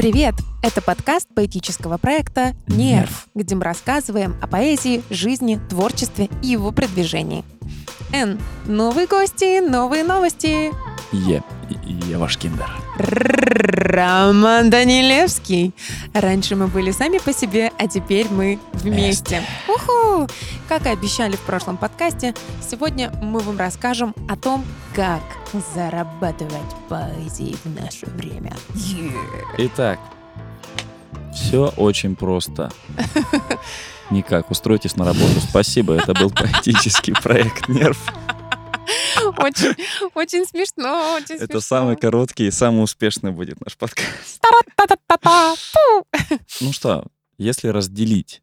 Привет! Это подкаст поэтического проекта «Нерв», где мы рассказываем о поэзии, жизни, творчестве и его продвижении. Н. Новые гости, новые новости. Е. Я ваш киндер. Роман Данилевский. Раньше мы были сами по себе, а теперь мы вместе. Уху! Как и обещали в прошлом подкасте, сегодня мы вам расскажем о том, как зарабатывать поэзией в наше время. Итак, все очень просто. Никак, устройтесь на работу. Спасибо, это был поэтический проект «Нерв». Очень, очень смешно, очень смешно. Это самый короткий и самый успешный будет наш подкаст. Ну что, если разделить,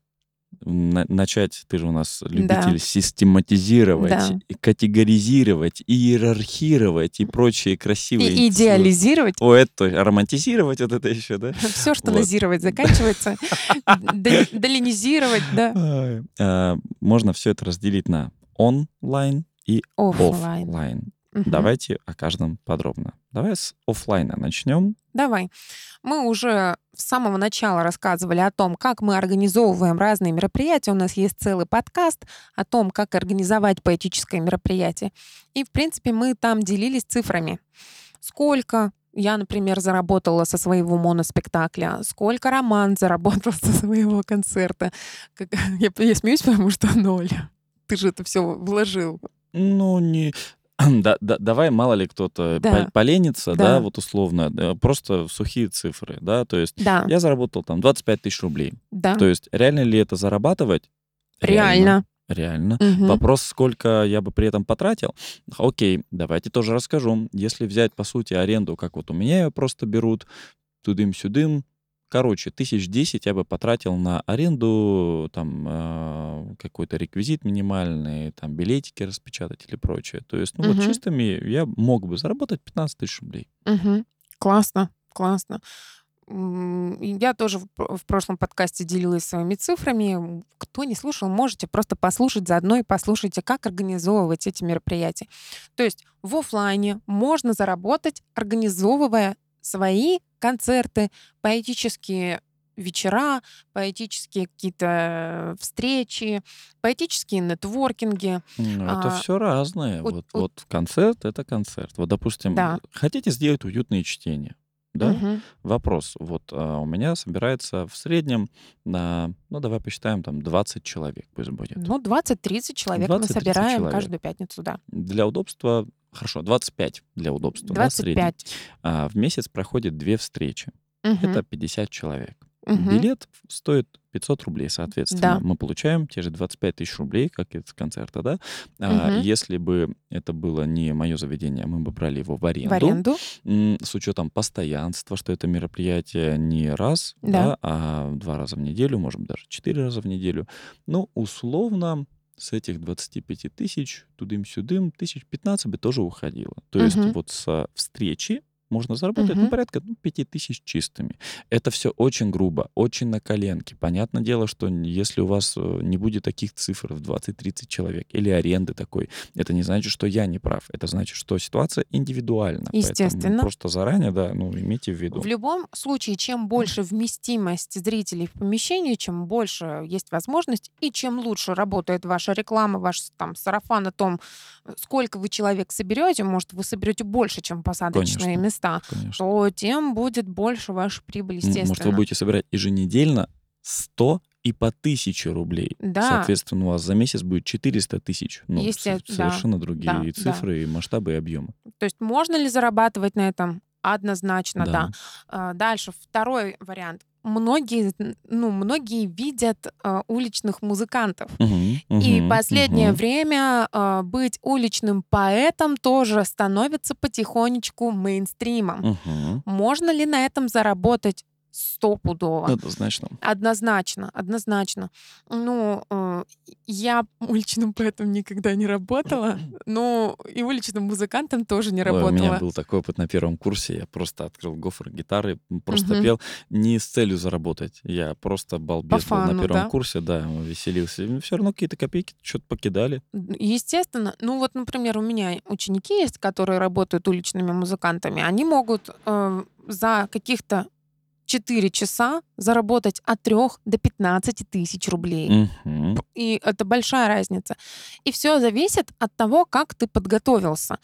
на- начать, ты же у нас любитель Да. систематизировать, Да. и категоризировать, иерархировать и прочие красивые... И идеализировать. О, это романтизировать вот это еще, да? Все, что Вот. назировать заканчивается. Доли- Долинизировать, да. А, Можно все это разделить на онлайн и офлайн. Мгм. Давайте о каждом подробно. Давай с офлайна начнем. Давай. Мы уже с самого начала рассказывали о том, как мы организовываем разные мероприятия. У нас есть целый подкаст о том, как организовать поэтическое мероприятие. И, в принципе, мы там делились цифрами. Сколько я, например, заработала со своего моноспектакля, сколько Роман заработал со своего концерта. Я, я смеюсь, потому что ноль. Ты же это все вложил. Ну, не... Да, да- давай, мало ли кто-то Да. по- поленится, да. Да. вот условно, да, просто сухие цифры, да, то есть Да, я заработал там 25 тысяч рублей. да. То есть реально ли это зарабатывать? Реально. Реально. Мгм. Вопрос, сколько я бы при этом потратил. Окей, давайте тоже расскажу. Если взять, по сути, аренду, как вот у меня ее просто берут, тудым-сюдым, короче, тысяч десять я бы потратил на аренду, там, э, какой-то реквизит минимальный, там, билетики распечатать или прочее. То есть, ну, вот Мгм. чистыми я мог бы заработать 15 тысяч рублей. Мгм. Классно, классно. Я тоже в про- в прошлом подкасте делилась своими цифрами. Кто не слушал, можете просто послушать заодно и послушайте, как организовывать эти мероприятия. То есть в оффлайне можно заработать, организовывая свои концерты, поэтические вечера, поэтические какие-то встречи, поэтические нетворкинги. Ну, Это А, все разное. вот- Вот, вот- вот концерт — это концерт. Вот, допустим, Да. хотите сделать уютные чтения, да? Мгм. Вопрос. Вот а, у меня собирается в среднем на, ну давай посчитаем, там 20 человек пусть будет. Ну, 20-30 человек мы 20-30 собираем человек. каждую пятницу, да. Для удобства, хорошо, 25 для удобства, да, в среднем. 25. А в месяц проходит две встречи. Мгм. Это 50 человек. Мгм. Билет стоит 500 рублей, соответственно. Да. Мы получаем те же 25 тысяч рублей, как из концерта, да? А, Мгм. если бы это было не мое заведение, мы бы брали его в аренду. В аренду. С учетом постоянства, что это мероприятие не раз, Да. да, а два раза в неделю, может даже четыре раза в неделю. Ну, условно, с этих 25 тысяч, тудым-сюдым, тысяч 15 бы тоже уходило. То есть Мгм. вот со встречи можно заработать ну, Мгм. порядка ну, 5 тысяч чистыми. Это все очень грубо, очень на коленке. Понятное дело, что если у вас э, не будет таких цифр в 20-30 человек или аренды такой, это не значит, что я не прав. Это значит, что ситуация индивидуальна. Поэтому Естественно. просто заранее, да, ну, имейте в виду. В любом случае, чем больше вместимость зрителей в помещении, чем больше есть возможность, и чем лучше работает ваша реклама, ваш там сарафан о том, э, сколько вы человек соберете, может, вы соберете больше, чем посадочные Конечно. места, Конечно. то тем будет больше ваша прибыль, естественно. Может, вы будете собирать еженедельно 100 и по 1000 рублей. Да. Соответственно, у вас за месяц будет 400 тысяч. Ну, Есте- со- да, совершенно другие да, и да. цифры, и масштабы, и объемы. То есть можно ли зарабатывать на этом? Однозначно, да. Да. А, Дальше второй вариант. Многие, ну, многие видят а, уличных музыкантов. Мгм, И мгм, последнее мгм. время а, быть уличным поэтом тоже становится потихонечку мейнстримом. Мгм. Можно ли на этом заработать стопудово? Однозначно. Однозначно, однозначно. Ну, э, я уличным поэтом никогда не работала, но и уличным музыкантом тоже не Ой, у меня работала. был такой опыт на первом курсе. Я просто открыл гофр гитары, просто Мгм. пел не с целью заработать. Я просто балбес был фану, на первом да? курсе, да, веселился. Все равно какие-то копейки что-то покидали. Естественно. Ну вот, например, у меня ученики есть, которые работают уличными музыкантами. Они могут э, за каких-то 4 часа заработать от 3 до 15 тысяч рублей. Мгм. И это большая разница. И все зависит от того, как ты подготовился.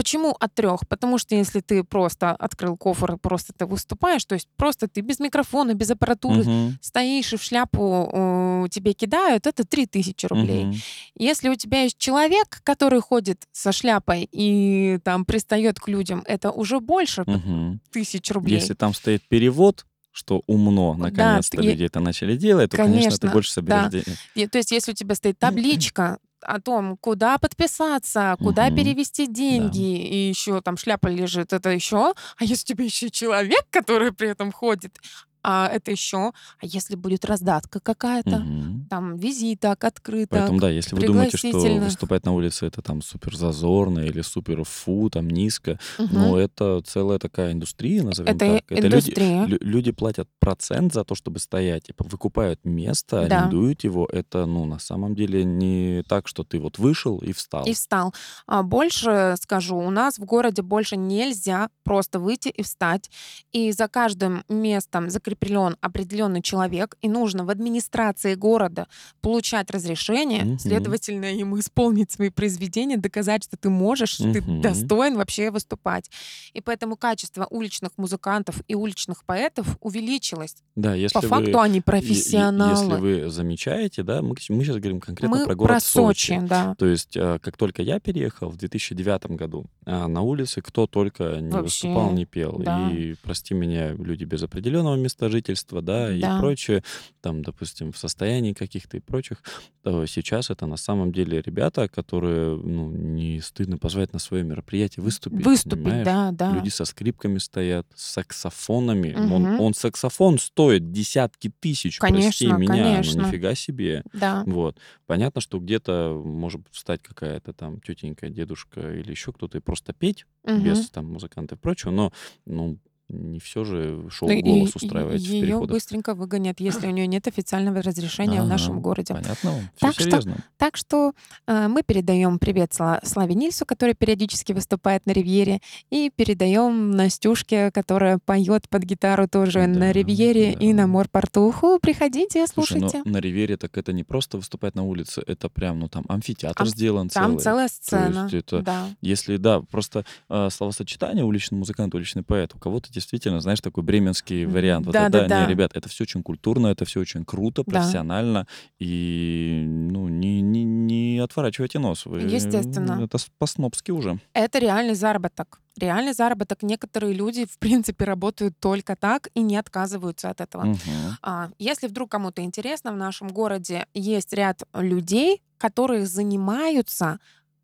Почему от трех? Потому что если ты просто открыл кофр и просто ты выступаешь, то есть просто ты без микрофона, без аппаратуры Мгм. стоишь и в шляпу э, тебе кидают, это 3000 рублей. Мгм. Если у тебя есть человек, который ходит со шляпой и там пристает к людям, это уже больше Мгм. тысяч рублей. Если там стоит перевод, что умно, Да, наконец-то ты- люди это начали делать, то, конечно, ты Конечно, больше соберешь да. денег. И, то есть, если у тебя стоит табличка о том, куда подписаться, куда Мгм. перевести деньги, и еще там шляпа лежит, это еще. А если у тебя еще человек, который при этом ходит, а это еще. А если будет раздатка какая-то, Мгм. там визиток, открыток. Поэтому, да, если вы думаете, что выступать на улице это там супер зазорно или супер фу, там низко, Мгм. но это целая такая индустрия, назовем это так. Это люди, индустрия. лю- люди платят процент за то, чтобы стоять, типа выкупают место, Да. арендуют его. Это, ну, на самом деле не так, что ты вот вышел и встал. И встал. А больше скажу, у нас в городе больше нельзя просто выйти и встать. И за каждым местом закреплен определенный человек, и нужно в администрации города получать разрешение, Мгм. следовательно, ему исполнить свои произведения, доказать, что ты можешь, что ты достоин вообще выступать. И поэтому качество уличных музыкантов и уличных поэтов увеличилось. Да, если По вы... факту они профессионалы. Если вы замечаете, да, мы, мы сейчас говорим конкретно Мы про город про Сочи, да. То есть, э, как только я переехал в 2009 году, а, на улице кто только не Вообще, выступал, не пел. да. И, прости меня, люди без определенного места жительства, да, и Да. прочее, там, допустим, в состоянии каких-то и прочих, то сейчас это на самом деле ребята, которые, ну, не стыдно позвать на свое мероприятие выступить. Выступить, понимаешь? да, да. Люди со скрипками стоят, с саксофонами. Мгм. Он, он саксофон стоит десятки тысяч, прости Конечно, меня, конечно. ну нифига себе. Да. Вот. Понятно, что где-то может встать какая-то там тетенька, дедушка или еще кто-то и просто петь Мгм. без там музыканта и прочего, но ну, не все же шоу Ну, и- «Голос» и- устраивать в Ее быстренько выгонят, если у нее нет официального разрешения в нашем Ага, городе. Понятно? Все Так что. Так что э, мы передаем привет Сла- Славе Нильсу, который периодически выступает на Ривьере, и передаем Настюшке, которая поет под гитару тоже на Да, Ривьере и да. на Морпортуху. Приходите, Слушай, слушайте. ну на Ривере так это не просто выступать на улице, это прям, ну там амфитеатр Ам- сделан Там целый. целая сцена. есть это Да. Если, да, просто э, словосочетание уличный музыкант, уличный поэт, у кого-то действительно, знаешь, такой бременский вариант. Вот да-да-да. это, не, ребят, это все очень культурно, это все очень круто, Да. профессионально, и, ну, не, не, не отворачивайте нос. Вы, Естественно. Это по-снобски уже. Это реальный заработок. Реальный заработок. Некоторые люди, в принципе, работают только так и не отказываются от этого. Мгм. А, Если вдруг кому-то интересно, в нашем городе есть ряд людей, которые занимаются,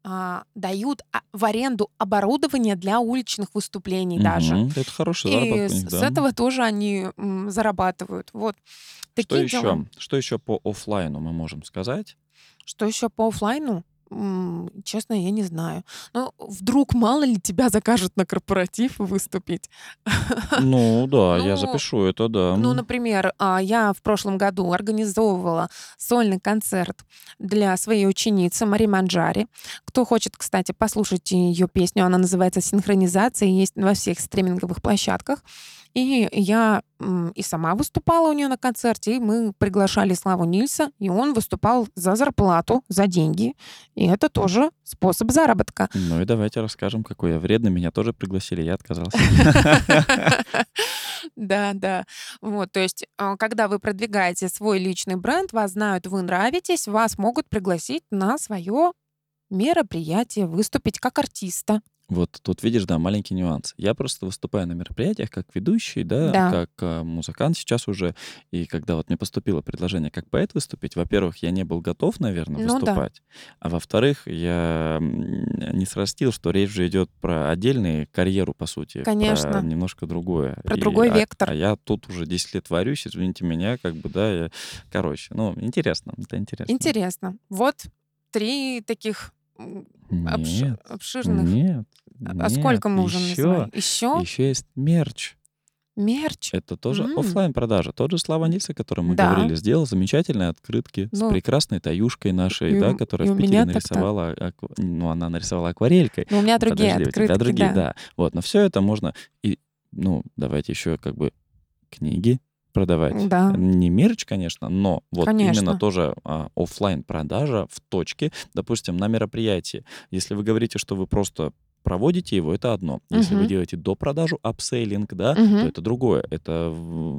а, дают а, в аренду оборудование для уличных выступлений даже. Мгм. Это хороший И заработок у с, них, с да. этого тоже они м, зарабатывают. Вот. Что Такие еще? дела. Что еще по оффлайну мы можем сказать? Что еще по оффлайну? Честно, я не знаю. Но вдруг мало ли тебя закажут на корпоратив выступить. Ну да, я Ну, запишу это, да. Ну, например, а, я в прошлом году организовывала сольный концерт для своей ученицы Мари Манджари. Кто хочет, кстати, послушать ее песню, она называется «Синхронизация», есть во всех стриминговых площадках. И я и сама выступала у нее на концерте, и мы приглашали Славу Нильса, и он выступал за зарплату, за деньги. И это тоже способ заработка. Ну и давайте расскажем, какой я вредный. Меня тоже пригласили, я отказался. Да, да. Вот, то есть, а, когда вы продвигаете свой личный бренд, вас знают, вы нравитесь, вас могут пригласить на свое мероприятие, выступить как артиста. Вот тут видишь, да, маленький нюанс. Я просто выступаю на мероприятиях как ведущий, да, Да. как а, музыкант сейчас уже. И когда вот мне поступило предложение как поэт выступить, во-первых, я не был готов, наверное, Ну да. выступать. А во-вторых, я не срастил, что речь же идет про отдельную карьеру, по сути. Конечно. Про немножко другое. Про И- другой а- вектор. А я тут уже 10 лет варюсь, извините меня, как бы, да, я... короче, ну, интересно, это интересно. Интересно. Вот три таких обш- Нет, обширных. нет, А сколько мы уже еще, называем? Еще? еще есть мерч. Мерч. Это тоже М. оффлайн продажа. Тот же Слава Нильс, о котором мы Да. говорили, сделал замечательные открытки Ну, с прекрасной таюшкой нашей, и да, которая и в Питере нарисовала, аква- ну, она нарисовала акварелькой. Но у меня другие Подожди, у тебя открытки, другие, да. да. Вот, но все это можно и, ну, давайте еще как бы книги продавать. Да. Не мерч, конечно, но вот Конечно. именно тоже а, оффлайн продажа в точке, допустим, на мероприятии. Если вы говорите, что вы просто проводите его, это одно. Если вы Мгм. делаете до продажу, upselling, да, Мгм. то это другое. Это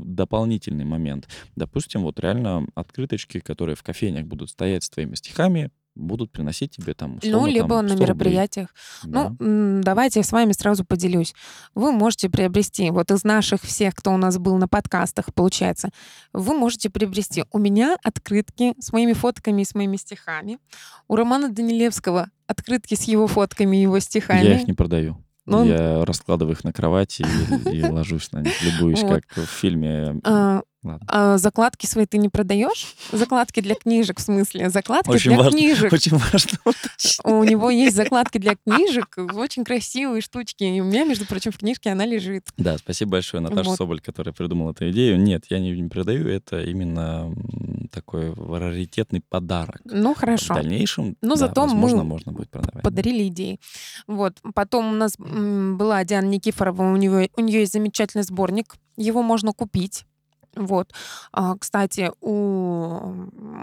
дополнительный момент. Допустим, вот реально открыточки, которые в кофейнях будут стоять с твоими стихами, будут приносить тебе там Ну, условно, либо там, на 100 рублей. мероприятиях. Да. Ну, м, давайте я с вами сразу поделюсь. Вы можете приобрести, вот из наших всех, кто у нас был на подкастах, получается, вы можете приобрести у меня открытки с моими фотками и с моими стихами. У Романа Данилевского открытки с его фотками и его стихами. Я их не продаю. Ну, Я раскладываю их на кровати и, и ложусь на них, любуюсь, Вот. как в фильме. а, Ладно. а закладки свои ты не продаешь? Закладки для книжек, в смысле? Закладки Очень для важно. книжек. Очень важно. У него есть закладки для книжек, очень красивые штучки. И у меня, между прочим, в книжке она лежит. Да, спасибо большое, Наташа Вот. Соболь, которая придумала эту идею. Нет, я не, не продаю, это именно такой раритетный подарок. Ну, В хорошо. дальнейшем, Ну, да, зато мы возможно, можно будет продавать. да. подарили идеи. Вот. Потом у нас была Диана Никифорова, у нее, у нее есть замечательный сборник, его можно купить. Вот. А, кстати, у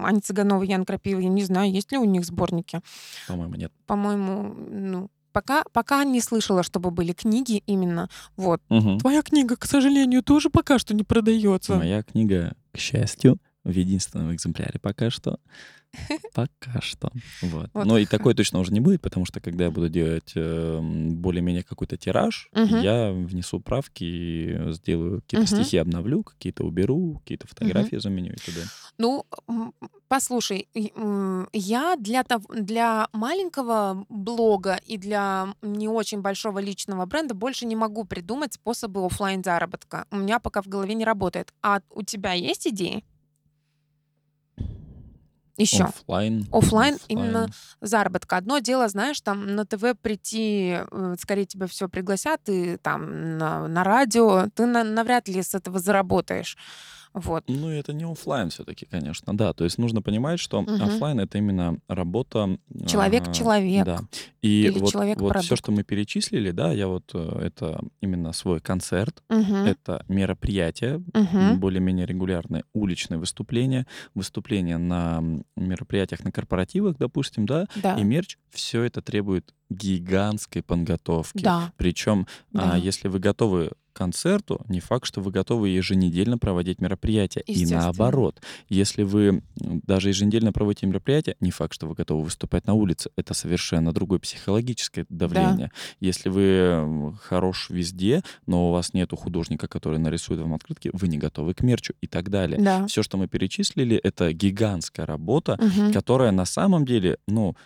Ани Цыгановой, Ян Крапивы, я не знаю, есть ли у них сборники. По-моему, нет. По-моему, ну, пока, пока не слышала, чтобы были книги именно. Вот. Мгм. Твоя книга, к сожалению, тоже пока что не продается. Моя книга, к счастью, в единственном экземпляре пока что. Пока что. Вот. Вот. Но и такой точно уже не будет, потому что когда я буду делать э, более-менее какой-то тираж, Мгм. я внесу правки и сделаю какие-то Мгм. стихи, обновлю, какие-то уберу, какие-то фотографии заменю и т.д. Ну, послушай, я для, для маленького блога и для не очень большого личного бренда больше не могу придумать способы оффлайн заработка. У меня пока в голове не работает. А у тебя есть идеи? Еще. Оффлайн. Оффлайн именно заработка. Одно дело, знаешь, там на ТВ прийти, э, скорее тебя все пригласят, и там на, на радио, ты на- навряд ли с этого заработаешь. Вот. Ну, это не оффлайн все-таки, конечно, да. То есть нужно понимать, что Мгм. оффлайн это именно работа. Человек а. Да. И Или вот, человек вот все, что мы перечислили, да, я вот э, это именно свой концерт, Мгм. это мероприятия, Мгм. более-менее регулярные, уличные выступления, выступления на мероприятиях, на корпоративах, допустим, да, Да. и мерч, все это требует гигантской подготовки. Да. Причем, Да. а, если вы готовы концерту, не факт, что вы готовы еженедельно проводить мероприятия. И наоборот, если вы даже еженедельно проводите мероприятия, не факт, что вы готовы выступать на улице. Это совершенно другое психологическое давление. Если вы хорош везде, но у вас нету художника, который нарисует вам открытки, вы не готовы к мерчу и так далее. Да. Все, что мы перечислили, это гигантская работа, Мгм. которая на самом деле, ну,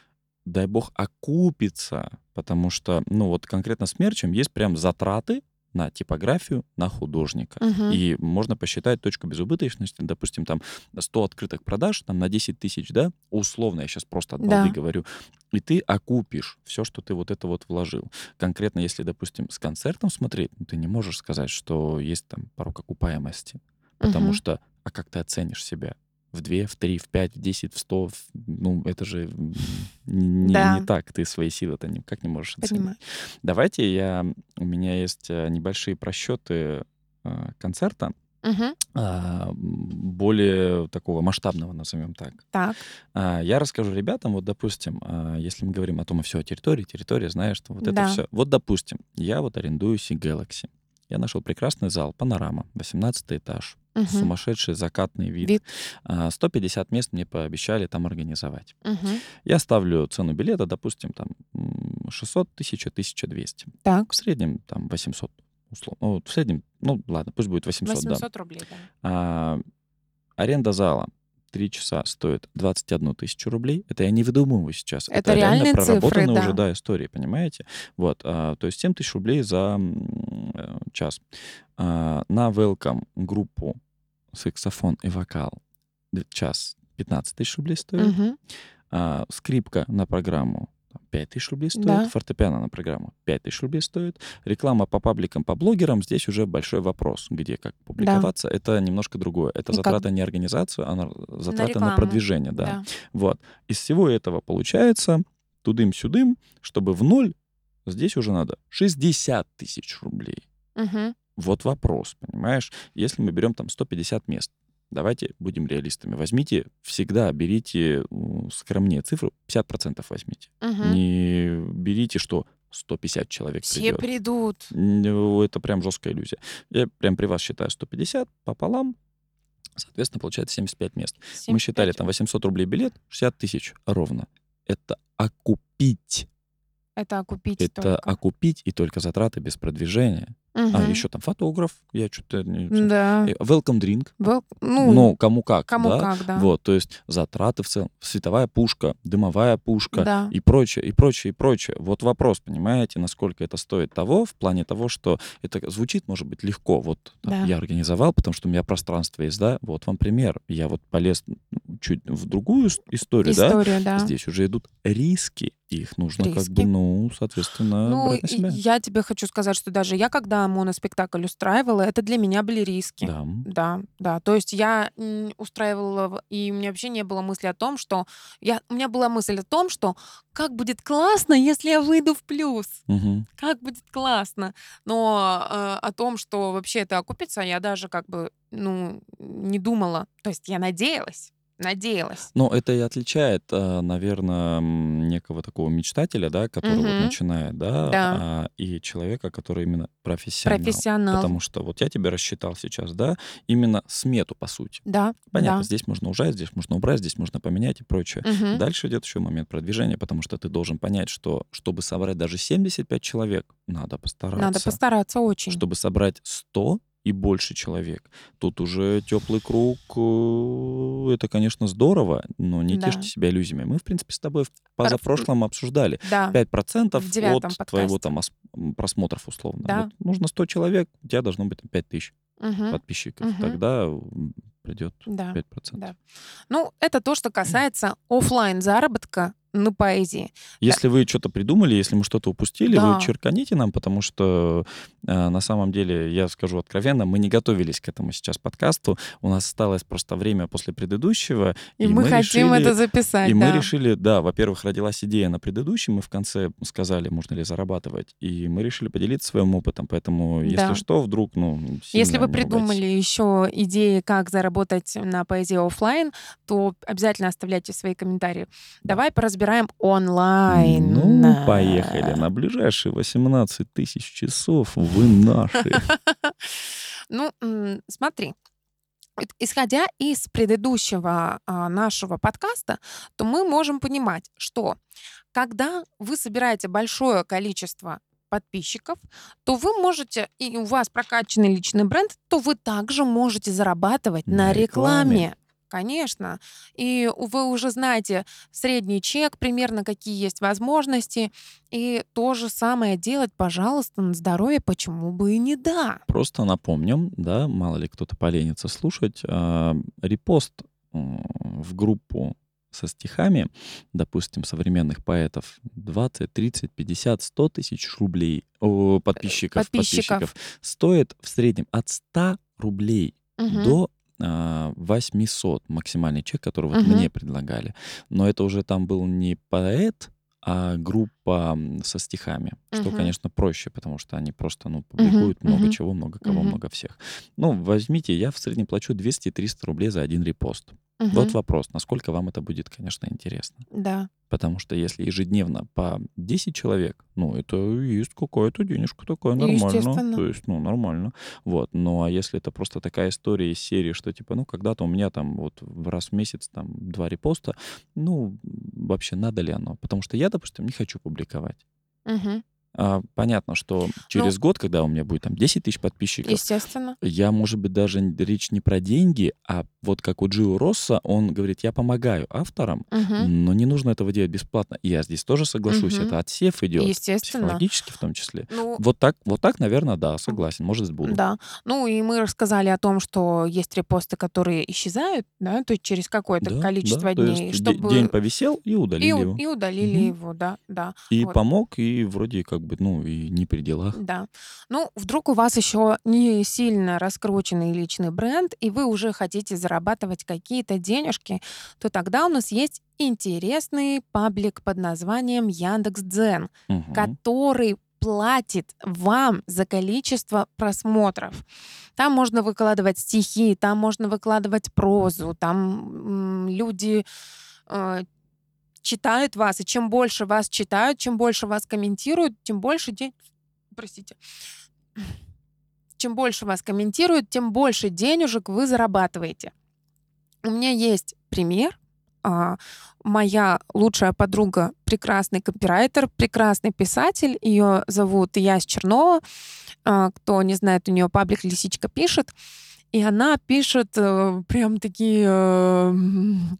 дай бог, окупится, потому что, ну, вот конкретно с мерчем есть прям затраты на типографию, на художника. Мгм. И можно посчитать точку безубыточности, допустим, там 100 открытых продаж, там на 10 тысяч, да, условно, я сейчас просто от балды Да. говорю, и ты окупишь все, что ты вот это вот вложил. Конкретно, если, допустим, с концертом смотреть, ну, ты не можешь сказать, что есть там порог окупаемости, потому Мгм. что, а как ты оценишь себя? В 2, в 3, в 5, в 10, в 100, в- ну, это же не, Да. не так, ты свои силы-то никак не можешь оценить. Понимаю. Давайте я, у меня есть э, небольшие просчеты э, концерта, а, м, более такого масштабного, назовем так. Так. А, Я расскажу ребятам, вот, допустим, а, если мы говорим о том, все о территории, территория, знаешь, что вот это Да. все. Вот, допустим, я вот арендую Sea Galaxy. Я нашел прекрасный зал, панорама, 18 этаж, Мгм. сумасшедший закатный вид. Вид. А, 150 мест мне пообещали там организовать. Мгм. Я ставлю цену билета, допустим, там м, 600 тысяч, 1200. Так. В среднем там 800 условно. Ну, в среднем, ну ладно, пусть будет 800, да. 800 рублей, да. А, аренда зала 3 часа стоит 21 тысячу рублей. Это я не выдумываю сейчас. Это реальные цифры, проработанные да. уже, да, истории, понимаете? Вот, а, то есть 7 тысяч рублей за э, час. А, на welcome группу саксофон и вокал час 15 тысяч рублей стоит. Мгм. А, скрипка на программу 5 тысяч рублей стоит, Да. фортепиано на программу 5 тысяч рублей стоит, реклама по пабликам, по блогерам, здесь уже большой вопрос, где как публиковаться, это немножко другое. Это И как- не организацию, а на- затраты на, рекламу. продвижение, да. Да. Вот. Из всего этого получается тудым-сюдым, чтобы в ноль, здесь уже надо 60 тысяч рублей. Мгм. Вот вопрос, понимаешь? Если мы берем там 150 мест, давайте будем реалистами. Возьмите, всегда берите скромнее цифру, 50% возьмите. Мгм. Не берите, что 150 человек Все придет. придут. Ну, Это прям жесткая иллюзия. Я прям при вас считаю 150 пополам, соответственно, получается 75 мест. Мы считали 75. там 800 рублей билет, 60 тысяч ровно. Это окупить. Это окупить Это только. окупить и только затраты без продвижения. А, Мгм. еще там фотограф, я что-то... не- Да. Э, Welcome drink. Был- Ну, Ну, кому как, кому да? как, да. Вот, то есть затраты в целом, световая пушка, дымовая пушка Да. и прочее, и прочее, и прочее. Вот вопрос, понимаете, насколько это стоит того, в плане того, что это звучит, может быть, легко. Вот там, Да. я организовал, потому что у меня пространство есть, да, вот вам пример. Я вот полез ну, чуть в другую историю, да, История, да. здесь уже идут риски, их нужно как Риски. бы, ну, соответственно, Ну, брать на себя. я тебе хочу сказать, что даже я, когда моноспектакль устраивала, это для меня были риски. Да. Да, да. То есть я устраивала, и у меня вообще не было мысли о том, что... Я, у меня была мысль о том, что как будет классно, если я выйду в плюс. Мгм. Как будет классно. Но э, о том, что вообще это окупится, я даже как бы, ну, не думала. То есть я надеялась, надеялась. Но это и отличает, наверное, некого такого мечтателя, да, который вот Мгм. начинает, да, Да. а, и человека, который именно профессионал. Профессионал. Потому что вот я тебе рассчитал сейчас, да, именно смету, по сути. Да, Понятно, да. здесь можно ужать, здесь можно убрать, здесь можно поменять и прочее. Мгм. Дальше идет еще момент продвижения, потому что ты должен понять, что чтобы собрать даже 75 человек, надо постараться. Надо постараться очень. Чтобы собрать 100 и больше человек, тут уже теплый круг, э, это, конечно, здорово, но не Да. тешьте себя иллюзиями. Мы, в принципе, с тобой в позапрошлом обсуждали. Да. 5% В девятом от подкасте. твоего там просмотров условно. Да. Вот нужно 100 человек, у тебя должно быть там 5 тысяч Мгм. подписчиков. Мгм. Тогда придет Да. 5%. Да. Ну, это то, что касается оффлайн заработка на поэзии. Если вы что-то придумали, если мы что-то упустили, Да. вы черканите нам, потому что э, на самом деле, я скажу откровенно, мы не готовились к этому сейчас подкасту. У нас осталось просто время после предыдущего. И, мы, хотим решили- это записать. И мы да. решили, да, во-первых, родилась идея на предыдущем, мы в конце сказали, можно ли зарабатывать, и мы решили поделиться своим опытом, поэтому, если Да. что, вдруг, ну, Если вы придумали еще идеи, как заработать на поэзии оффлайн, то обязательно оставляйте свои комментарии. Да. Давай поразбираем онлайн. Ну, поехали. На ближайшие 18 тысяч часов вы наши. Ну, смотри. Исходя из предыдущего а, нашего подкаста, то мы можем понимать, что когда вы собираете большое количество подписчиков, то вы можете, и у вас прокачанный личный бренд, то вы также можете зарабатывать на, На рекламе. рекламе. Конечно. И вы уже знаете средний чек, примерно какие есть возможности. И то же самое делать, пожалуйста, на здоровье, почему бы и не да. Просто напомним, да, мало ли кто-то поленится слушать, а, репост в группу со стихами, допустим, современных поэтов, 20, 30, 50, 100 тысяч рублей, о, подписчиков, подписчиков. подписчиков, стоит в среднем от 100 рублей Мгм. до 800 максимальный чек, который вот Мгм. мне предлагали. Но это уже там был не поэт, а группа со стихами, что, Мгм. конечно, проще, потому что они просто, ну, публикуют много мгм. чего, много кого, Мгм. много всех. Ну, возьмите, я в среднем плачу 200-300 рублей за один репост. Мгм. Вот вопрос, насколько вам это будет, конечно, интересно. Да. Потому что если ежедневно по 10 человек, ну, это есть какая-то денежка такая нормально. То есть, ну, нормально. Вот. Ну, а если это просто такая история из серии, что, типа, ну, когда-то у меня там вот в раз в месяц там два репоста, ну, вообще надо ли оно? Потому что я, допустим, не хочу публиковать. Мгм. А, понятно, что через год, когда у меня будет там 10 тысяч подписчиков, Естественно. я, может быть, даже речь не про деньги, а вот как у Джио Росса, он говорит, я помогаю авторам, Мгм. но не нужно этого делать бесплатно. И я здесь тоже соглашусь, Мгм. это отсев идет, Естественно. психологически в том числе. Ну, Вот так, вот так, наверное, да, согласен, может, буду. Да. Ну и мы рассказали о том, что есть репосты, которые исчезают, да, то есть через какое-то Да, количество да, то дней, есть де- чтобы день повисел и и, удалили у- его. и удалили Мгм. его, да, да. И вот. помог, и вроде как бы, ну, и не при делах. Да. Ну, вдруг у вас еще не сильно раскрученный личный бренд, и вы уже хотите зарабатывать какие-то денежки, то тогда у нас есть интересный паблик под названием Яндекс.Дзен, Мгм. который платит вам за количество просмотров. Там можно выкладывать стихи, там можно выкладывать прозу, там люди э, читают вас, и чем больше вас читают, чем больше вас комментируют, тем больше день... Простите. Чем больше вас комментируют, тем больше денежек вы зарабатываете. У меня есть пример. А, моя лучшая подруга прекрасный копирайтер, прекрасный писатель. Ее зовут Ясь Чернова. А, кто не знает, у нее паблик «Лисичка» пишет. И она пишет э, прям такие э,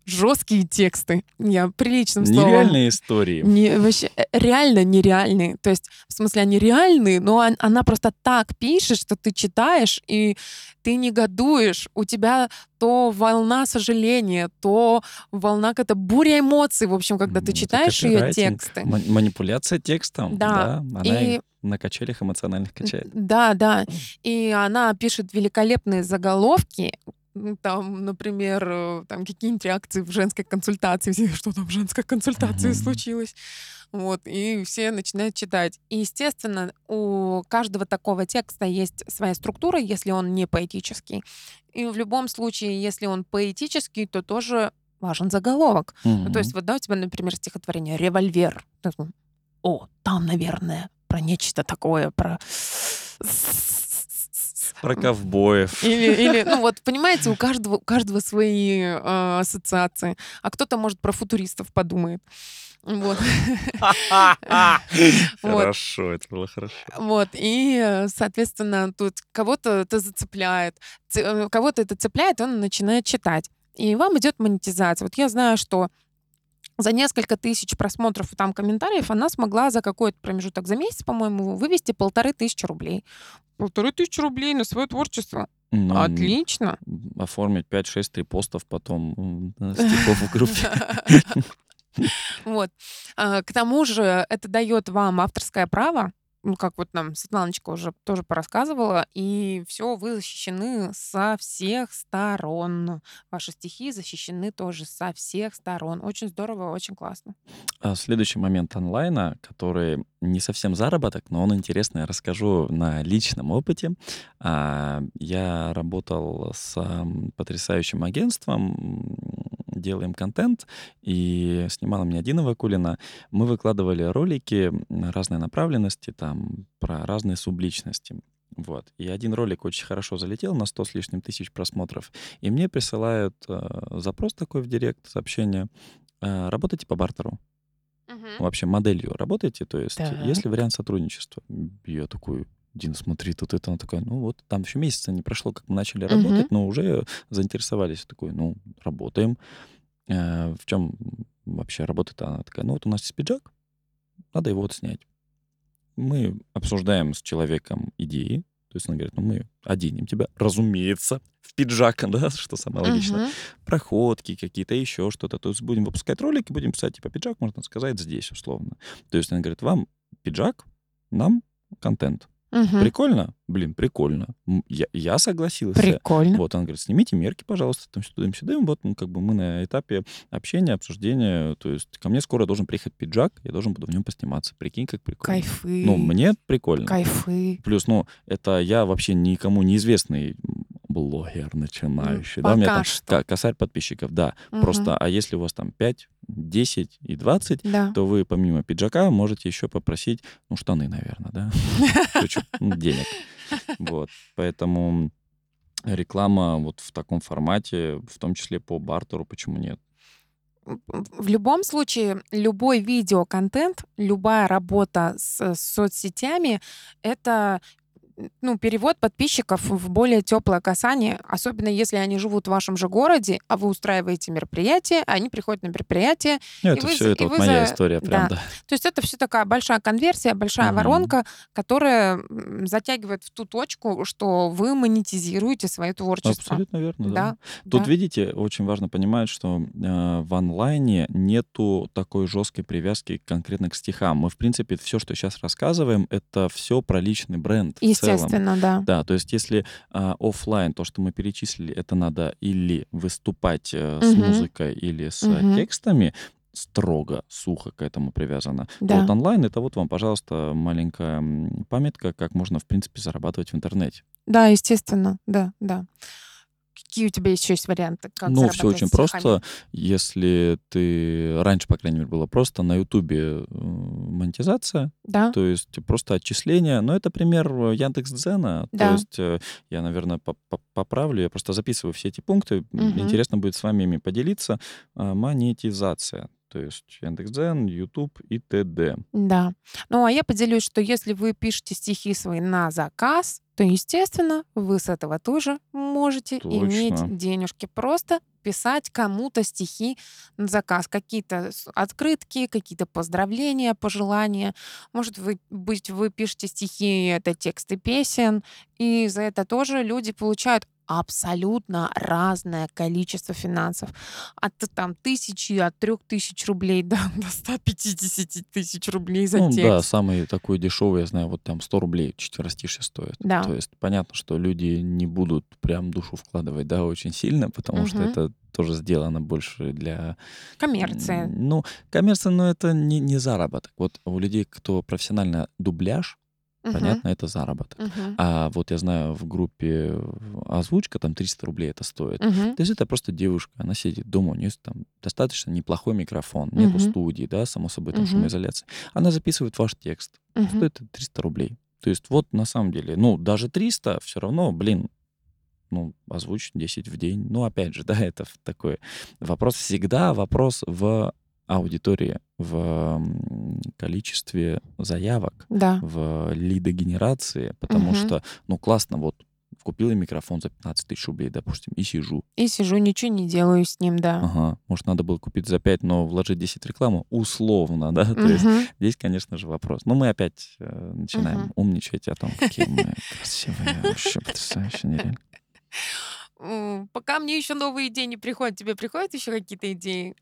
жесткие тексты. Я приличным словом. Нереальные истории. Не, вообще, э, реально нереальные. То есть, в смысле, они реальные, но он- она просто так пишет, что ты читаешь, и ты негодуешь. У тебя то волна сожаления, то волна какая-то буря эмоций, в общем, когда ты это читаешь ее тексты. ма- Манипуляция текстом. Да, Да. Она И на качелях эмоциональных качает. Да, да. И она пишет великолепные заголовки. Там, например, э, там какие-нибудь реакции в женской консультации. Что там в женской консультации Мгм. случилось? Вот, и все начинают читать. И, естественно, у каждого такого текста есть своя структура, если он не поэтический. И в любом случае, если он поэтический, то тоже важен заголовок. Ну, то есть, вот да, у тебя, например, стихотворение «Револьвер». О, там, наверное, про нечто такое, про... Про ковбоев. Или, или, ну вот, понимаете, у каждого, у каждого свои э, ассоциации. А кто-то, может, про футуристов подумает. Вот. Хорошо, это было хорошо. Вот, и, соответственно, тут кого-то это зацепляет, э, кого-то это цепляет, он начинает читать. И вам идет монетизация. Вот я знаю, что за несколько тысяч просмотров и там комментариев она смогла за какой-то промежуток, за месяц, по-моему, вывести полторы тысячи рублей. Полторы тысячи рублей на свое творчество. Ну, Отлично. Оформить 5-6 репостов потом стихов в группе. Вот. А, К тому же это дает вам авторское право, ну, как вот нам Светланочка уже тоже порассказывала, и все, вы защищены со всех сторон. Ваши стихи защищены тоже со всех сторон. Очень здорово, очень классно. А Следующий момент онлайна, который не совсем заработок, но он интересный, я расскажу на личном опыте. А, Я работал с потрясающим агентством, делаем контент, и снимала меня Дина Вакулина. Мы выкладывали ролики разной направленности, там, про разные субличности. Вот. И один ролик очень хорошо залетел на 100 с лишним тысяч просмотров. И мне присылают э, запрос такой в директ, сообщение. э, Работайте по бартеру вообще моделью работаете? То есть, Так. есть ли вариант сотрудничества? Я такой, Дина, смотри, тут это, она такая, ну вот, там еще месяца не прошло, как мы начали Мгм. работать, но уже заинтересовались. Такой, ну, работаем. Э, В чем вообще работает? Она такая, ну вот у нас есть пиджак, надо его вот снять. Мы обсуждаем с человеком идеи, то есть она говорит, ну мы оденем тебя, разумеется, в пиджак, да, что самое логичное Мгм. проходки какие-то, еще что-то. То есть будем выпускать ролики, будем писать, типа, пиджак, можно сказать, здесь, условно. То есть он говорит, вам пиджак, нам контент. Мгм. Прикольно? Блин, прикольно. Я, я согласился. Прикольно. Вот, он говорит, снимите мерки, пожалуйста, там сюда, сюда. Вот, ну, как бы мы на этапе общения, обсуждения. То есть ко мне скоро должен приехать пиджак, я должен буду в нем посниматься. Прикинь, как прикольно. Кайфы. Ну, мне прикольно. Кайфы. Плюс, ну, это я вообще никому неизвестный блогер начинающий. да, у меня Пока там что. косарь подписчиков, да. Мгм. Просто, а если у вас там 5, 10 и 20, Да. то вы помимо пиджака можете еще попросить, ну, штаны, наверное, да, ну, денег. Вот, поэтому реклама вот в таком формате, в том числе по бартеру, почему нет? В любом случае, любой видеоконтент, любая работа с соцсетями — это ну, перевод подписчиков в более теплое касание, особенно если они живут в вашем же городе, а вы устраиваете мероприятие, а они приходят на мероприятие. Ну, это вы все, это вот моя за- история прям, да. да. То есть это все такая большая конверсия, большая Мгм. воронка, которая затягивает в ту точку, что вы монетизируете свое творчество. Абсолютно верно, да. Да, Тут, да. видите, очень важно понимать, что э, в онлайне нету такой жесткой привязки конкретно к стихам. Мы, в принципе, все, что сейчас рассказываем, это все про личный бренд в целом. Естественно, да. Да, то есть если а, оффлайн, то, что мы перечислили, это надо или выступать э, с Мгм. музыкой, или с Мгм. текстами, строго, сухо к этому привязано. Да. Вот онлайн это вот вам, пожалуйста, маленькая памятка, как можно, в принципе, зарабатывать в интернете. Да, естественно, да, да. Какие у тебя еще есть варианты, как Ну, все очень просто. Если ты... Раньше, по крайней мере, было просто на Ютубе э, монетизация, Да, то есть просто отчисления. Но это пример Яндекс.Дзена. То Да. есть э, я, наверное, по- по- поправлю. Я просто записываю все эти пункты. Мгм. Интересно будет с вами ими поделиться. А, Монетизация. То есть Яндекс.Дзен, Ютуб и т.д. да. Ну, а я поделюсь, что если вы пишете стихи свои на заказ, то, естественно, вы с этого тоже можете Точно. иметь денежки. Просто писать кому-то стихи на заказ. Какие-то открытки, какие-то поздравления, пожелания. Может вы- быть, вы пишете стихи, это тексты песен, и за это тоже люди получают абсолютно разное количество финансов. От там тысячи, от трех тысяч рублей до, до 150 тысяч рублей за Ну текст. да, самый такой дешевый, я знаю, вот там 100 рублей четверостишие стоит. Да. То есть понятно, что люди не будут прям душу вкладывать, да, очень сильно, потому что Мгм. это тоже сделано больше для... Коммерция. м, Ну, коммерция, но это не, не заработок. Вот у людей, кто профессионально дубляж, Мгм. понятно, это заработок. Мгм. А вот я знаю, в группе озвучка там 300 рублей это стоит. Мгм. То есть это просто девушка, она сидит дома, у нее там достаточно неплохой микрофон, нету Мгм. студии, да, само собой, там Мгм. шумоизоляция. Она записывает ваш текст, Мгм. стоит это 300 рублей. То есть вот на самом деле, ну, даже 300 все равно, блин, ну, озвучить 10 в день. Ну, опять же, да, это такой вопрос. Всегда вопрос в аудитории, в количестве заявок, Да. в лидогенерации, потому Мгм. что, ну, классно, вот купил я микрофон за 15 тысяч рублей, допустим, и сижу. И сижу, ничего не делаю с ним, да. Ага, может, надо было купить за 5, но вложить 10 в рекламу, условно, да, то есть здесь, конечно же, вопрос. Но мы опять э, начинаем Мгм. умничать о том, какие мы красивые, вообще потрясающе, нереально. Пока мне еще новые идеи не приходят, тебе приходят еще какие-то идеи?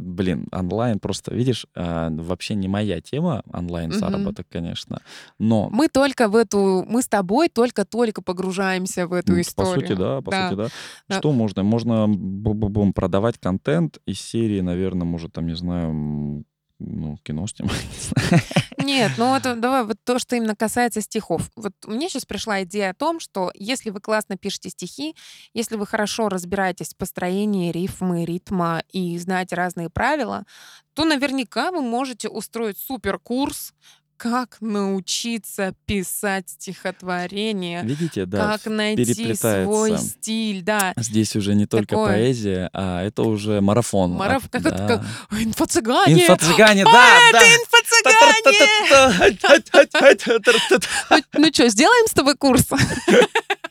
Блин, онлайн просто, видишь, а, вообще не моя тема, онлайн-заработок, конечно, но Мы только в эту, мы с тобой только-только погружаемся в эту историю. По сути, да, по Да. сути, да. Да. Что можно? Можно бу-бу-бум продавать контент из серии, наверное, может, там, не знаю, ну, кино снимать. Нет, ну это давай вот то, что именно касается стихов. Вот мне сейчас пришла идея о том, что если вы классно пишете стихи, если вы хорошо разбираетесь в построении рифмы, ритма и знаете разные правила, то наверняка вы можете устроить суперкурс, как научиться писать стихотворение, Видите, да, как найти свой стиль, да. Здесь уже не только Такое. поэзия, а это уже марафон. Мараф- как это, да. как- Ой, Инфо-цыгане! Инфо-цыгане, А, да, это да. инфо-цыгане! Ну, ну что, сделаем с тобой курс?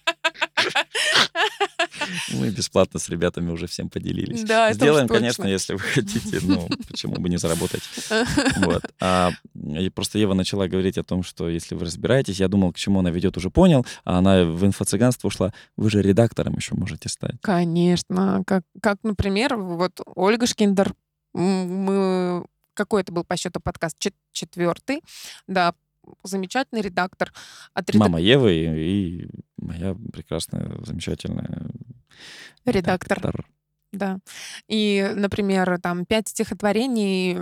Мы бесплатно с ребятами уже всем поделились. Да, Сделаем, конечно, если вы хотите. Ну, почему бы не заработать? Вот. А, и просто Ева начала говорить о том, что если вы разбираетесь, я думал, к чему она ведет, уже понял, а она в инфо-цыганство ушла. Вы же редактором еще можете стать. Конечно. Как, как, например, вот Ольга Шкиндер. Мы... Какой это был по счету подкаст? Чет- Четвертый. Да, замечательный редактор. От реда- Мама Евы и, и моя прекрасная, замечательная Редактор. Да. И, например, там пять стихотворений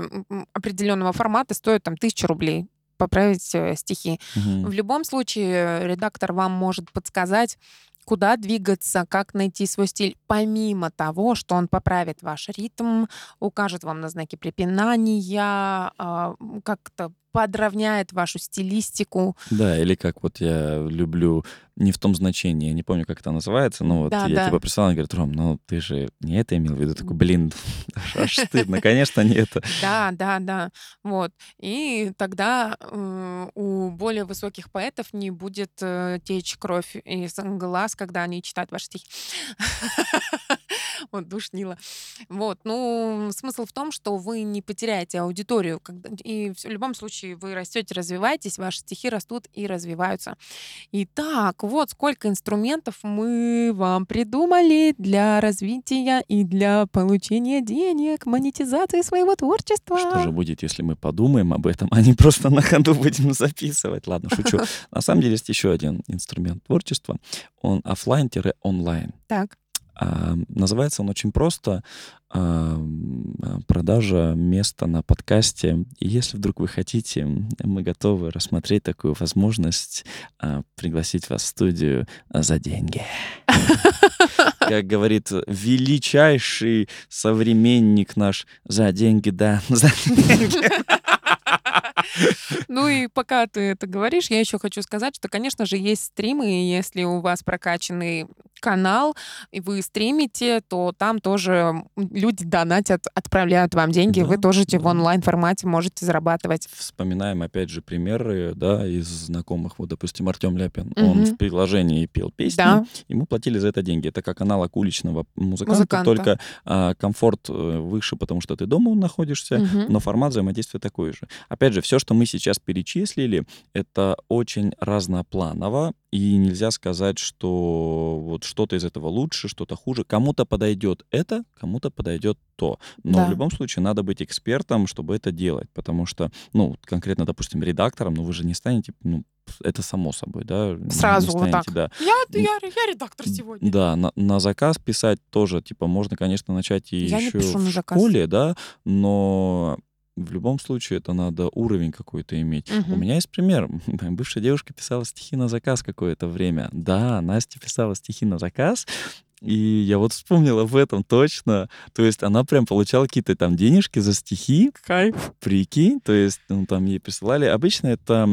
определенного формата стоят там тысячу рублей поправить э, стихи. Мгм. В любом случае, редактор вам может подсказать, куда двигаться, как найти свой стиль, помимо того, что он поправит ваш ритм, укажет вам на знаки препинания, а, как-то подровняет вашу стилистику. Да, или как вот я люблю не в том значении, я не помню, как это называется, но вот Да, я да. типа прислал, говорит, Ром, ну ты же не это имел в виду. Такой, блин, аж стыдно, конечно, не это. Да, да, да. Вот. И тогда э, у более высоких поэтов не будет э, течь кровь из глаз, когда они читают ваши стихи. Вот, душнило. Вот, ну, смысл в том, что вы не потеряете аудиторию. И в любом случае вы растете, развиваетесь, ваши стихи растут и развиваются. Итак, вот сколько инструментов мы вам придумали для развития и для получения денег, монетизации своего творчества. Что же будет, если мы подумаем об этом, а не просто на ходу будем записывать? Ладно, шучу. На самом деле есть еще один инструмент творчества. Он оффлайн-онлайн. Так. А, называется он очень просто а, продажа места на подкасте. И если вдруг вы хотите, мы готовы рассмотреть такую возможность а, пригласить вас в студию за деньги. Как говорит величайший современник наш, за деньги, да, за деньги. Ну и пока ты это говоришь, я еще хочу сказать, что, конечно же, есть стримы, если у вас прокачанный канал, и вы стримите, то там тоже люди донатят, отправляют вам деньги, да, вы тоже да. в онлайн-формате можете зарабатывать. Вспоминаем, опять же, примеры, да, из знакомых. Вот, допустим, Артем Ляпин, угу. он в приложении пел песни, да. ему платили за это деньги. Это как аналог уличного музыканта, Музыканта. только а, комфорт э, выше, потому что ты дома находишься, угу. но формат взаимодействия такой же. Опять же, все, что мы сейчас перечислили, это очень разнопланово, и нельзя сказать, что вот что-то из этого лучше, что-то хуже. Кому-то подойдет это, кому-то подойдет то. Но да. в любом случае надо быть экспертом, чтобы это делать, потому что, ну, конкретно, допустим, редактором, ну, вы же не станете, ну, это само собой, да. Сразу станете, вот так. Да. Я, я, я редактор сегодня. Да, на, на заказ писать тоже, типа, можно, конечно, начать и я еще в школе, да, но в любом случае это надо уровень какой-то иметь. Угу. У меня есть пример. Бывшая девушка писала стихи на заказ какое-то время. Да, Настя писала стихи на заказ, и я вот вспомнила в этом точно. То есть она прям получала какие-то там денежки за стихи. Кайф. Прикинь. То есть ну, там ей присылали. Обычно это,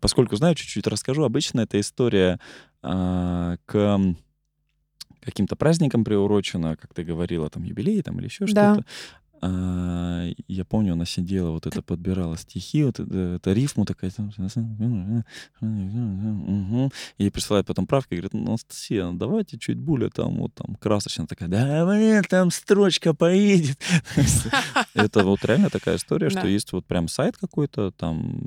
поскольку знаю, чуть-чуть расскажу, обычно эта история а, к каким-то праздникам приурочена, как ты говорила, там юбилей там или еще да. что-то. А, я помню, она сидела, вот это подбирала стихи, вот это, это рифму такая. Угу. Ей присылает потом правки, говорит, ну, Анастасия, ну, давайте чуть более там, вот там, красочно такая, да, блин, там строчка поедет. Это вот реально такая история, что есть вот прям сайт какой-то, там,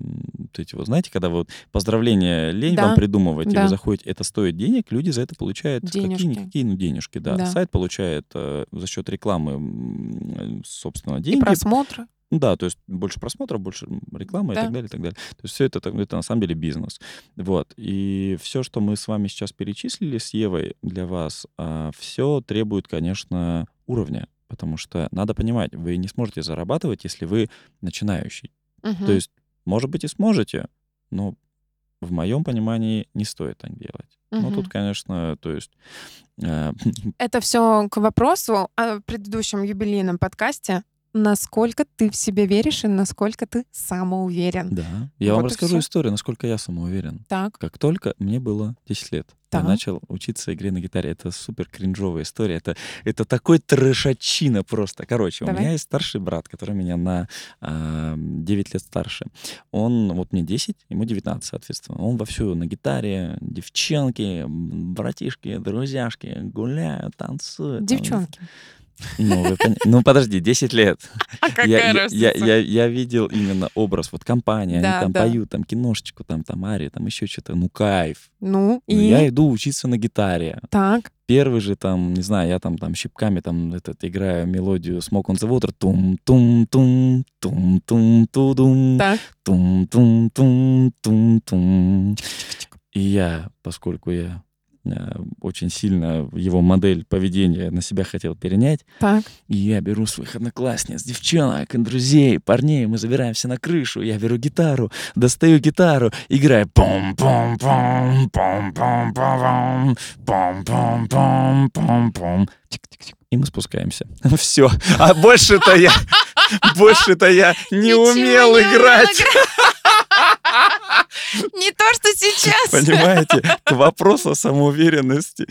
эти вот, знаете, когда вот поздравления лень вам придумывать, и вы заходите, это стоит денег, люди за это получают какие-никакие, ну, денежки, да. Сайт получает э, за счет рекламы собственно, деньги. И просмотры. Да, то есть больше просмотров, больше рекламы да. и так далее, и так далее. То есть все это, это на самом деле бизнес. Вот. И все, что мы с вами сейчас перечислили с Евой для вас, а, все требует, конечно, уровня. Потому что надо понимать, вы не сможете зарабатывать, если вы начинающий. Угу. То есть, может быть, и сможете, но в моем понимании не стоит так делать. Угу. Ну, тут, конечно, то есть... Э... Это все к вопросу о предыдущем юбилейном подкасте. Насколько ты в себе веришь и насколько ты самоуверен. Да. Я вот вам расскажу все. историю, насколько я самоуверен. Так. Как только мне было 10 лет, так. я начал учиться игре на гитаре. Это супер кринжовая история. Это, это такой трешачина просто. Короче, Давай. у меня есть старший брат, который меня на э, а, 9 лет старше. Он, вот мне 10, ему 19, соответственно. Он вовсю на гитаре, девчонки, братишки, друзьяшки гуляют, танцуют. Девчонки. Там, ну, вы ну, подожди, 10 лет. А какая я, разница? Я, я, я видел именно образ, вот компания, да, они там да. поют, там киношечку, там, там Ари, там еще что-то, ну, кайф. Ну, и? я иду учиться на гитаре. Так. Первый же там, не знаю, я там, там щипками там этот, играю мелодию Smoke on the Water. Тум-тум-тум, тум-тум-тудум, тум-тум-тум-тум-тум. И я, поскольку я очень сильно его модель поведения на себя хотел перенять. Так. И я беру своих одноклассниц, девчонок, друзей, парней, мы забираемся на крышу, я беру гитару, достаю гитару, играю пом пом пом пом пом пом пом пом пом пом пом и мы спускаемся. Все. А больше-то я, больше-то я не умел играть. Не то, что сейчас. Понимаете, к вопросу самоуверенности.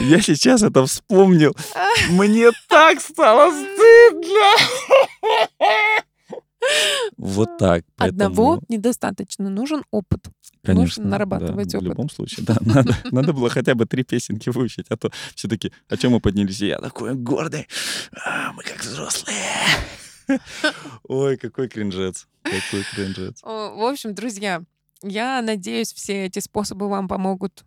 Я сейчас это вспомнил. Мне так стало стыдно. Вот так. Одного недостаточно. Нужен опыт. Конечно. Нужно нарабатывать да, опыт. В любом случае, да. Надо, надо было хотя бы три песенки выучить, а то все-таки, о чем мы поднялись? И я такой гордый. А, мы как взрослые. Ой, какой кринжец. Какой кринжец. В общем, друзья, я надеюсь, все эти способы вам помогут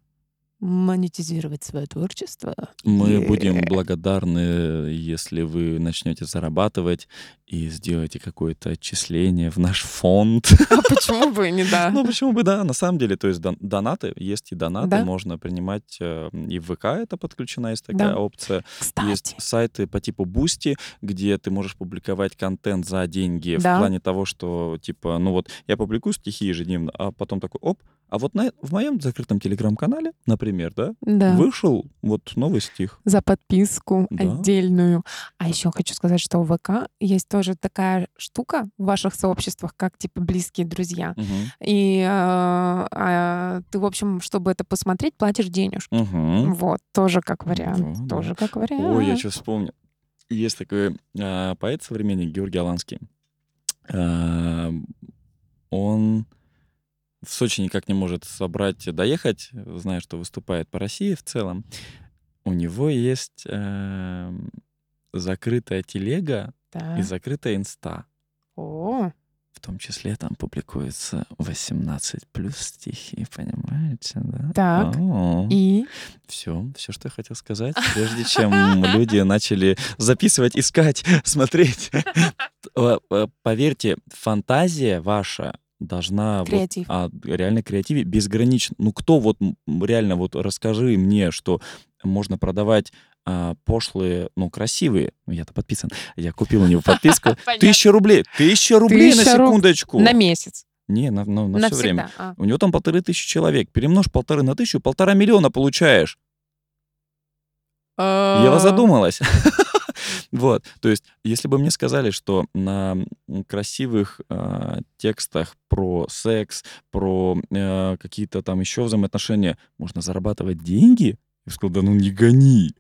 монетизировать свое творчество. Мы Е. будем благодарны, если вы начнете зарабатывать и сделаете какое-то отчисление в наш фонд. А почему бы и не да? Ну, почему бы, да, на самом деле, то есть дон- донаты, есть и донаты, Да. можно принимать, э, и в ВК это подключена, есть такая Да. опция. Есть Кстати. сайты по типу Boosty, где ты можешь публиковать контент за деньги Да. в плане того, что, типа, ну вот, я публикую стихи ежедневно, а потом такой, оп, а вот на, в моем закрытом телеграм-канале, например, да, Да. вышел вот новый стих. за подписку Да. отдельную. А еще хочу сказать, что в ВК есть тоже такая штука в ваших сообществах, как типа близкие друзья. Мгм. И а, а, ты, в общем, чтобы это посмотреть, платишь денежку. Мгм. Вот, тоже как вариант. Да. Тоже как вариант. Ой, я что вспомнил. Есть такой а, поэт современник Георгий Аланский. А, он в Сочи никак не может собрать, доехать, зная, что выступает по России в целом. У него есть эм, закрытая телега Да. и закрытая инста. О, В том числе там публикуются 18 плюс стихи, понимаете, да? Так. и Все, все, что я хотел сказать, прежде чем люди начали записывать, искать, смотреть. Э, э, Поверьте, фантазия ваша должна вот, креатив. а, реально креативе безгранично. Ну кто вот реально вот расскажи мне, что можно продавать а, пошлые, ну красивые, ну я-то подписан, я купил у него подписку, тысяча рублей, тысяча рублей на секундочку. На месяц. Не, на, ну, на все время. А. У него там полторы тысячи человек. Перемножь полторы на тысячу, полтора миллиона получаешь. Я вас А, задумалась. Вот, то есть, если бы мне сказали, что на красивых а, текстах про секс, про э, какие-то там еще взаимоотношения можно зарабатывать деньги, я бы сказал, да ну не гони.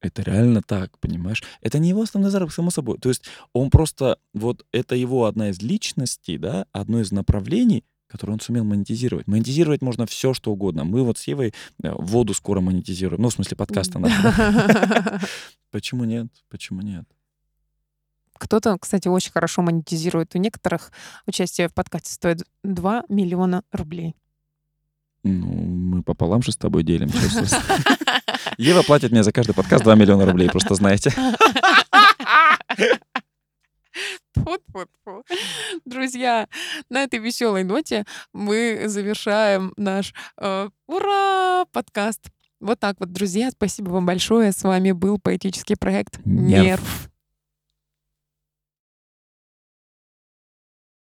Это реально так, понимаешь? Это не его основной заработок, само собой. То есть он просто, вот это его одна из личностей, да, одно из направлений, которое он сумел монетизировать. Монетизировать можно все, что угодно. Мы вот с Евой э, воду скоро монетизируем. Ну, в смысле, подкасты наши. Почему нет? Почему нет? Кто-то, кстати, очень хорошо монетизирует. У некоторых участие в подкасте стоит 2 миллиона рублей. Ну, мы пополам же с тобой делим. Ева платит мне за каждый подкаст 2 миллиона рублей, просто знаете. Тьфу-тьфу-тьфу. Друзья, на этой веселой ноте мы завершаем наш э, ура подкаст. Вот так вот, друзья, спасибо вам большое. С вами был поэтический проект Нерв. Нерв.